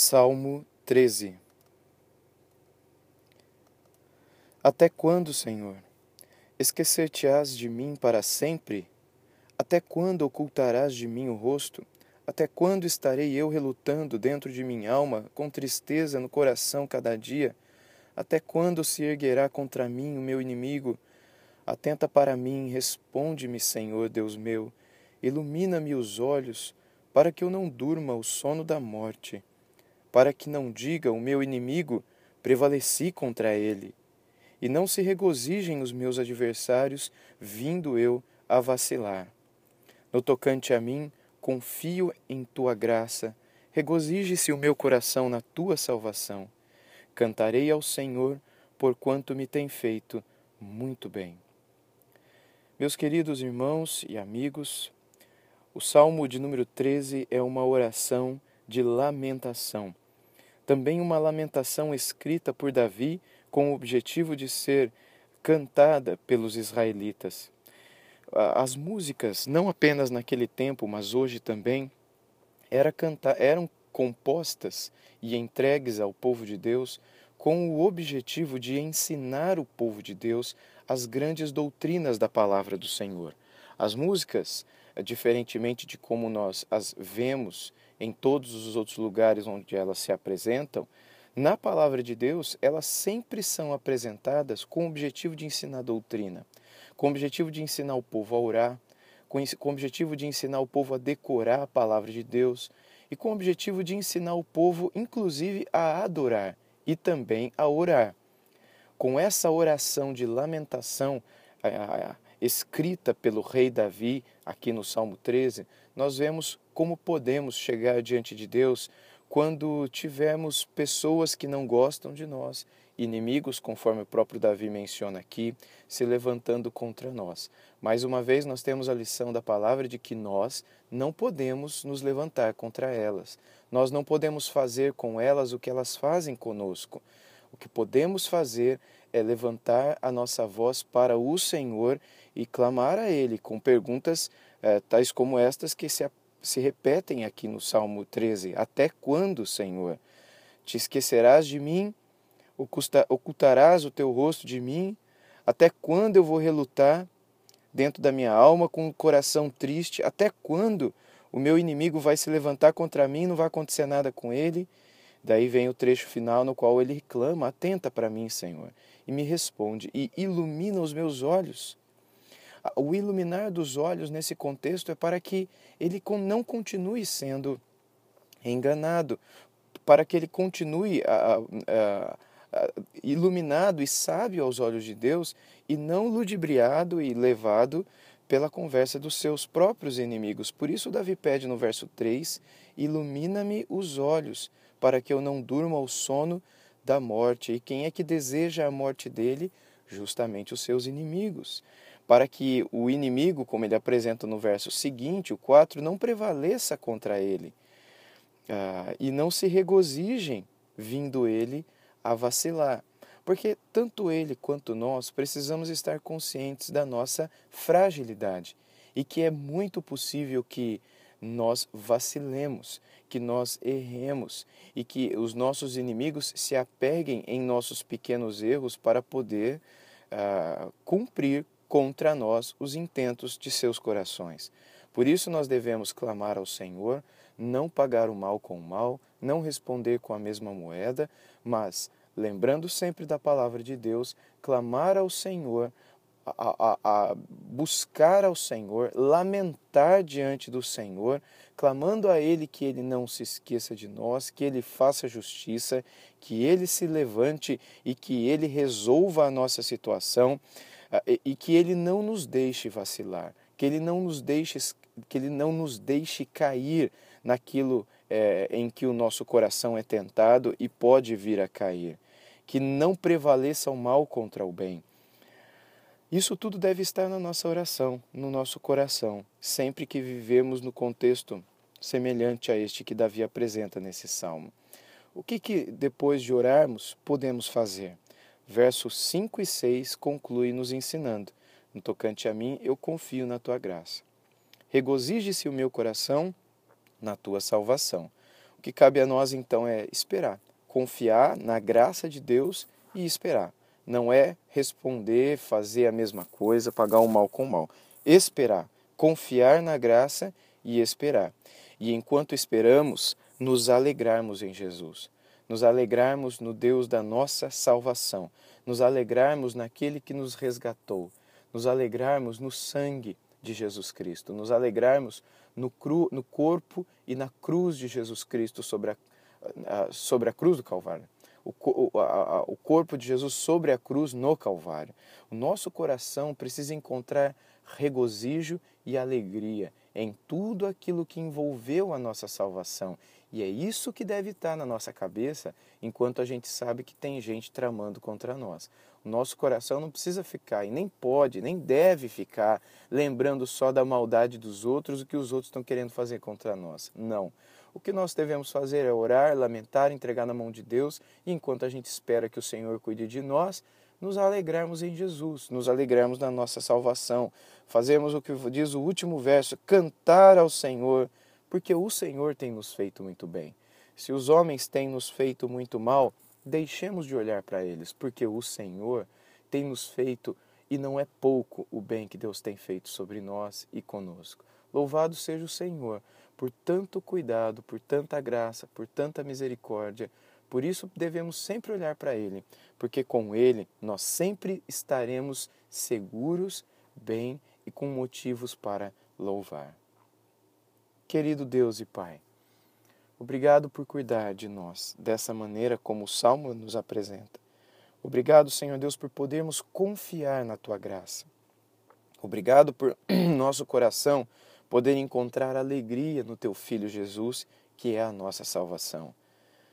Salmo 13 Até quando, Senhor? Esquecer-te-ás de mim para sempre? Até quando ocultarás de mim o rosto? Até quando estarei eu relutando dentro de minha alma, com tristeza no coração cada dia? Até quando se erguerá contra mim o meu inimigo? Atenta para mim, responde-me, Senhor Deus meu. Ilumina-me os olhos, para que eu não durma o sono da morte para que não diga o meu inimigo, prevaleci contra ele, e não se regozijem os meus adversários, vindo eu a vacilar. No tocante a mim, confio em tua graça, regozije-se o meu coração na tua salvação. Cantarei ao Senhor, porquanto me tem feito muito bem. Meus queridos irmãos e amigos, o Salmo de número 13 é uma oração de lamentação. Também uma lamentação escrita por Davi com o objetivo de ser cantada pelos israelitas. As músicas, não apenas naquele tempo, mas hoje também, era eram compostas e entregues ao povo de Deus com o objetivo de ensinar o povo de Deus as grandes doutrinas da palavra do Senhor. As músicas, diferentemente de como nós as vemos em todos os outros lugares onde elas se apresentam, na palavra de Deus, elas sempre são apresentadas com o objetivo de ensinar doutrina, com o objetivo de ensinar o povo a orar, com o objetivo de ensinar o povo a decorar a palavra de Deus e com o objetivo de ensinar o povo, inclusive, a adorar e também a orar. Com essa oração de lamentação, escrita pelo rei Davi, aqui no Salmo 13, nós vemos como podemos chegar diante de Deus quando tivermos pessoas que não gostam de nós, inimigos, conforme o próprio Davi menciona aqui, se levantando contra nós. Mais uma vez, nós temos a lição da palavra de que nós não podemos nos levantar contra elas. Nós não podemos fazer com elas o que elas fazem conosco. O que podemos fazer é levantar a nossa voz para o Senhor e clamar a Ele com perguntas eh, tais como estas que se, se repetem aqui no Salmo 13: Até quando, Senhor? Te esquecerás de mim? Ocultarás o teu rosto de mim? Até quando eu vou relutar dentro da minha alma com o um coração triste? Até quando o meu inimigo vai se levantar contra mim e não vai acontecer nada com ele? Daí vem o trecho final no qual ele clama: Atenta para mim, Senhor, e me responde, e ilumina os meus olhos. O iluminar dos olhos nesse contexto é para que ele não continue sendo enganado, para que ele continue a, a, a, iluminado e sábio aos olhos de Deus e não ludibriado e levado pela conversa dos seus próprios inimigos. Por isso, Davi pede no verso 3: Ilumina-me os olhos para que eu não durma o sono da morte. E quem é que deseja a morte dele? Justamente os seus inimigos. Para que o inimigo, como ele apresenta no verso seguinte, o 4, não prevaleça contra ele. Ah, e não se regozijem, vindo ele a vacilar. Porque tanto ele quanto nós precisamos estar conscientes da nossa fragilidade e que é muito possível que nós vacilemos, que nós erremos e que os nossos inimigos se apeguem em nossos pequenos erros para poder uh, cumprir contra nós os intentos de seus corações. Por isso nós devemos clamar ao Senhor, não pagar o mal com o mal, não responder com a mesma moeda, mas, lembrando sempre da palavra de Deus, clamar ao Senhor a, a, a, buscar ao Senhor, lamentar diante do Senhor, clamando a Ele que Ele não se esqueça de nós, que Ele faça justiça, que Ele se levante e que Ele resolva a nossa situação e que Ele não nos deixe vacilar, que Ele não nos deixe, que Ele não nos deixe cair naquilo é, em que o nosso coração é tentado e pode vir a cair, que não prevaleça o mal contra o bem isso tudo deve estar na nossa oração, no nosso coração, sempre que vivemos no contexto semelhante a este que Davi apresenta nesse salmo. O que, que depois de orarmos podemos fazer? Versos 5 e 6 conclui nos ensinando: No tocante a mim, eu confio na tua graça. Regozije-se o meu coração na tua salvação. O que cabe a nós então é esperar, confiar na graça de Deus e esperar. Não é responder, fazer a mesma coisa, pagar o mal com o mal. Esperar, confiar na graça e esperar. E enquanto esperamos, nos alegrarmos em Jesus, nos alegrarmos no Deus da nossa salvação, nos alegrarmos naquele que nos resgatou, nos alegrarmos no sangue de Jesus Cristo, nos alegrarmos no, cru, no corpo e na cruz de Jesus Cristo sobre a, sobre a cruz do Calvário. O, o, a, o corpo de Jesus sobre a cruz no Calvário. O nosso coração precisa encontrar regozijo e alegria em tudo aquilo que envolveu a nossa salvação. E é isso que deve estar na nossa cabeça enquanto a gente sabe que tem gente tramando contra nós. O nosso coração não precisa ficar, e nem pode, nem deve ficar, lembrando só da maldade dos outros, o que os outros estão querendo fazer contra nós. Não. O que nós devemos fazer é orar, lamentar, entregar na mão de Deus, e enquanto a gente espera que o Senhor cuide de nós, nos alegrarmos em Jesus, nos alegrarmos na nossa salvação, fazermos o que diz o último verso, cantar ao Senhor, porque o Senhor tem nos feito muito bem. Se os homens têm nos feito muito mal, deixemos de olhar para eles, porque o Senhor tem nos feito, e não é pouco, o bem que Deus tem feito sobre nós e conosco. Louvado seja o Senhor por tanto cuidado, por tanta graça, por tanta misericórdia. Por isso devemos sempre olhar para Ele, porque com Ele nós sempre estaremos seguros, bem e com motivos para louvar. Querido Deus e Pai, obrigado por cuidar de nós dessa maneira como o Salmo nos apresenta. Obrigado, Senhor Deus, por podermos confiar na Tua graça. Obrigado por nosso coração poder encontrar alegria no Teu Filho Jesus, que é a nossa salvação.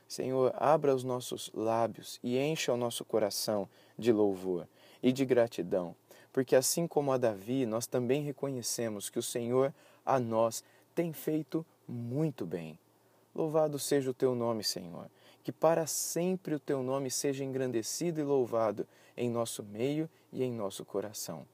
Senhor, abra os nossos lábios e encha o nosso coração de louvor e de gratidão, porque assim como a Davi, nós também reconhecemos que o Senhor a nós tem feito muito bem. Louvado seja o teu nome, Senhor. Que para sempre o teu nome seja engrandecido e louvado em nosso meio e em nosso coração.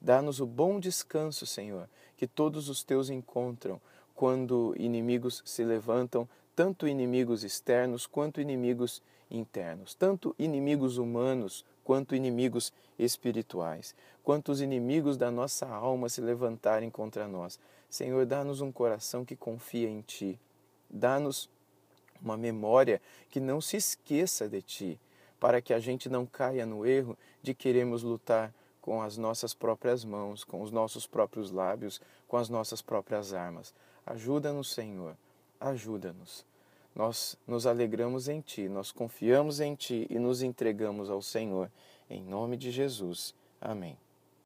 Dá-nos o bom descanso, Senhor, que todos os teus encontram quando inimigos se levantam tanto inimigos externos quanto inimigos internos, tanto inimigos humanos quanto inimigos espirituais, quanto os inimigos da nossa alma se levantarem contra nós. Senhor, dá-nos um coração que confia em Ti, dá-nos uma memória que não se esqueça de Ti, para que a gente não caia no erro de queremos lutar com as nossas próprias mãos, com os nossos próprios lábios, com as nossas próprias armas. Ajuda-nos, Senhor, ajuda-nos. Nós nos alegramos em Ti, nós confiamos em Ti e nos entregamos ao Senhor. Em nome de Jesus. Amém.